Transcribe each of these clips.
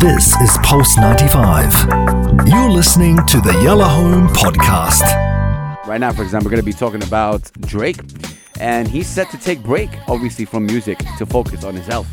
This is Pulse 95. You're listening to the Yellow Home Podcast. Right now, for example, we're going to be talking about Drake, and he's set to take break, obviously, from music to focus on his health.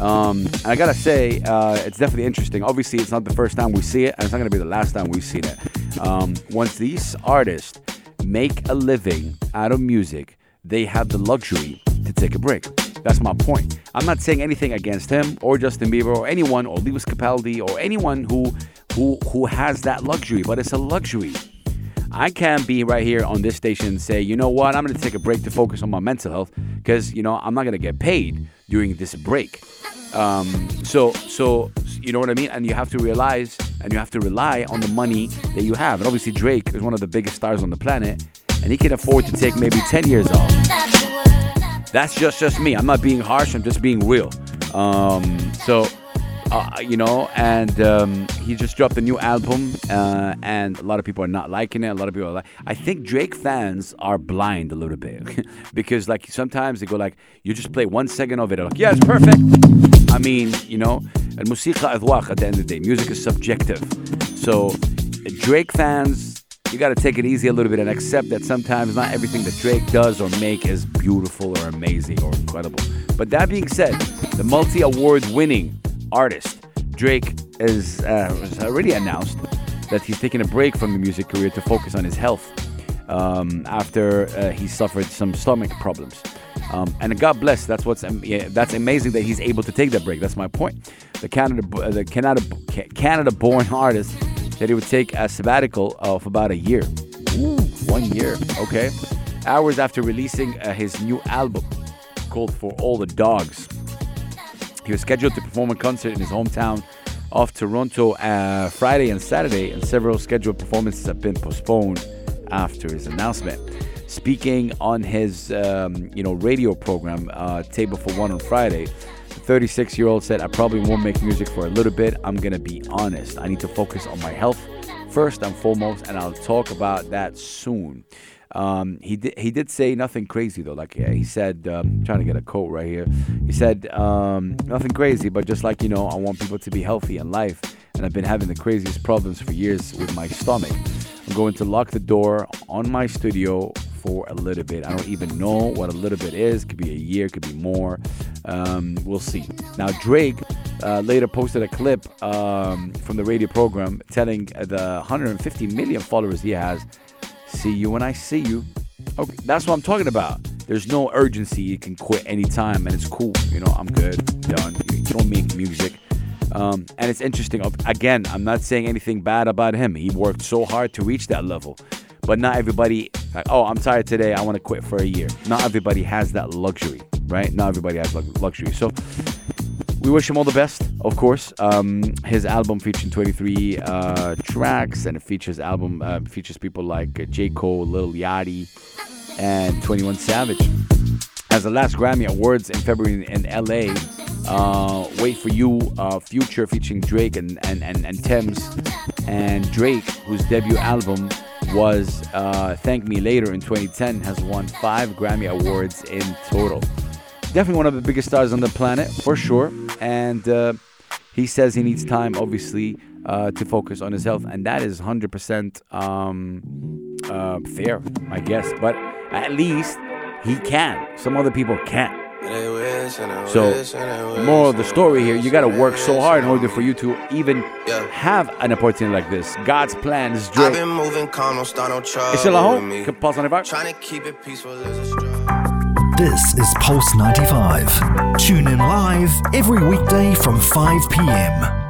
Um, and I gotta say, uh, it's definitely interesting. Obviously, it's not the first time we see it, and it's not gonna be the last time we see it. Um, once these artists make a living out of music, they have the luxury to take a break. That's my point. I'm not saying anything against him or Justin Bieber or anyone or Lewis Capaldi or anyone who who who has that luxury, but it's a luxury. I can't be right here on this station and say, you know what, I'm going to take a break to focus on my mental health because you know I'm not going to get paid during this break. Um, so so you know what I mean, and you have to realize and you have to rely on the money that you have. And obviously Drake is one of the biggest stars on the planet, and he can afford to take maybe 10 years off. That's just just me. I'm not being harsh. I'm just being real. Um, so, uh, you know, and um, he just dropped a new album, uh, and a lot of people are not liking it. A lot of people are like, I think Drake fans are blind a little bit because, like, sometimes they go like, you just play one second of it, like, yeah, it's perfect. I mean, you know, and musiqa adwaq at the end of the day. Music is subjective. So, Drake fans you got to take it easy a little bit and accept that sometimes not everything that Drake does or make is beautiful or amazing or incredible. But that being said, the multi-award winning artist Drake is uh, has already announced that he's taking a break from the music career to focus on his health um, after uh, he suffered some stomach problems. Um, and God bless. That's what's yeah, that's amazing that he's able to take that break. That's my point. The Canada, the Canada, Canada-born artist that he would take a sabbatical of about a year. Ooh, one year. Okay. Hours after releasing uh, his new album called For All the Dogs. He was scheduled to perform a concert in his hometown of Toronto uh, Friday and Saturday, and several scheduled performances have been postponed after his announcement. Speaking on his, um, you know, radio program, uh, Table for One on Friday, 36 year old said, I probably won't make music for a little bit. I'm going to be honest. I need to focus on my health first and foremost, and I'll talk about that soon. Um, he did. He did say nothing crazy though. Like he said, um, trying to get a quote right here. He said um, nothing crazy, but just like you know, I want people to be healthy in life, and I've been having the craziest problems for years with my stomach. I'm going to lock the door on my studio for a little bit. I don't even know what a little bit is. Could be a year, could be more. Um, we'll see. Now, Drake uh, later posted a clip um, from the radio program telling the 150 million followers he has, "See you when I see you." Okay, that's what I'm talking about. There's no urgency. You can quit anytime, and it's cool. You know, I'm good, done. You don't make music. Um, and it's interesting. Again, I'm not saying anything bad about him. He worked so hard to reach that level. But not everybody, like, oh, I'm tired today. I want to quit for a year. Not everybody has that luxury, right? Not everybody has luxury. So we wish him all the best, of course. Um, his album featuring 23 uh, tracks, and it features album uh, features people like uh, J. Cole, Lil Yachty, and 21 Savage. As the last Grammy Awards in February in LA, uh, Wait for You, uh, Future featuring Drake and, and, and, and Tems, and Drake, whose debut album was uh, Thank Me Later in 2010, has won five Grammy Awards in total. Definitely one of the biggest stars on the planet, for sure. And uh, he says he needs time, obviously, uh, to focus on his health. And that is 100% um, uh, fair, I guess. But at least he can. Some other people can't. So, the moral of the story here, you got to work so hard in order for you to even have an opportunity like this. God's plan is Drake. I've been moving calm, don't start no trouble. It's with Pulse 95. Trying to keep it peaceful is a This is Pulse 95. Tune in live every weekday from 5 p.m.